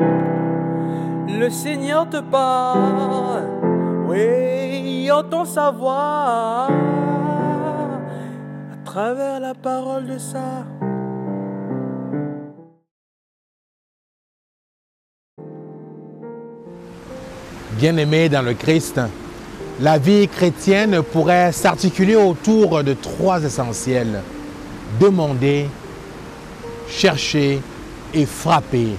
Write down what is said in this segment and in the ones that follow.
Le Seigneur te parle, oui, entend sa voix à travers la parole de ça. Bien-aimés dans le Christ, la vie chrétienne pourrait s'articuler autour de trois essentiels. Demander, chercher et frapper.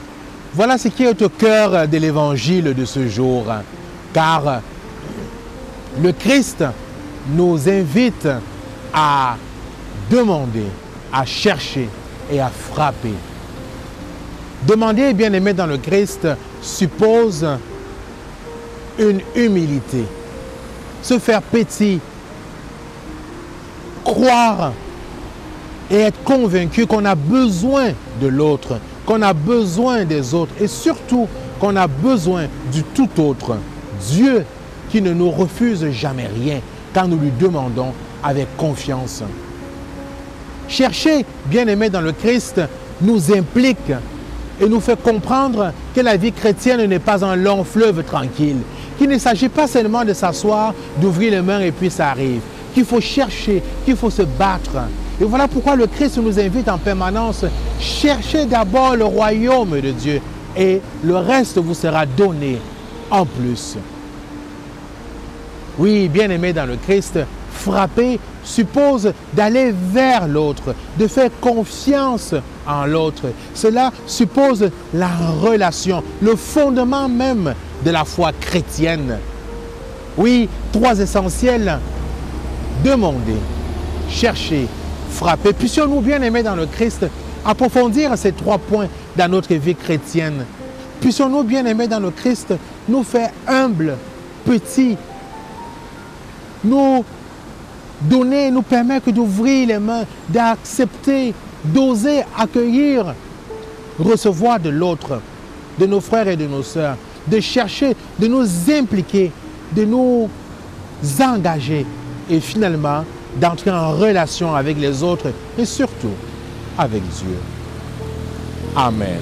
Voilà ce qui est au cœur de l'évangile de ce jour. Car le Christ nous invite à demander, à chercher et à frapper. Demander, bien aimé dans le Christ, suppose une humilité, se faire petit, croire et être convaincu qu'on a besoin de l'autre, qu'on a besoin des autres et surtout qu'on a besoin du tout autre. Dieu qui ne nous refuse jamais rien quand nous lui demandons avec confiance. Chercher, bien aimé dans le Christ, nous implique et nous fait comprendre que la vie chrétienne n'est pas un long fleuve tranquille, qu'il ne s'agit pas seulement de s'asseoir, d'ouvrir les mains et puis ça arrive, qu'il faut chercher, qu'il faut se battre. Et voilà pourquoi le Christ nous invite en permanence, cherchez d'abord le royaume de Dieu et le reste vous sera donné en plus. Oui, bien aimé dans le Christ, frapper suppose d'aller vers l'autre, de faire confiance en l'autre. Cela suppose la relation, le fondement même de la foi chrétienne. Oui, trois essentiels. Demander, chercher, frapper. Puissions-nous, bien aimés dans le Christ, approfondir ces trois points dans notre vie chrétienne. Puissions-nous, bien aimés dans le Christ, nous faire humbles, petits, nous donner, nous permettre d'ouvrir les mains, d'accepter, d'oser accueillir, recevoir de l'autre, de nos frères et de nos sœurs, de chercher, de nous impliquer, de nous engager et finalement d'entrer en relation avec les autres et surtout avec Dieu. Amen.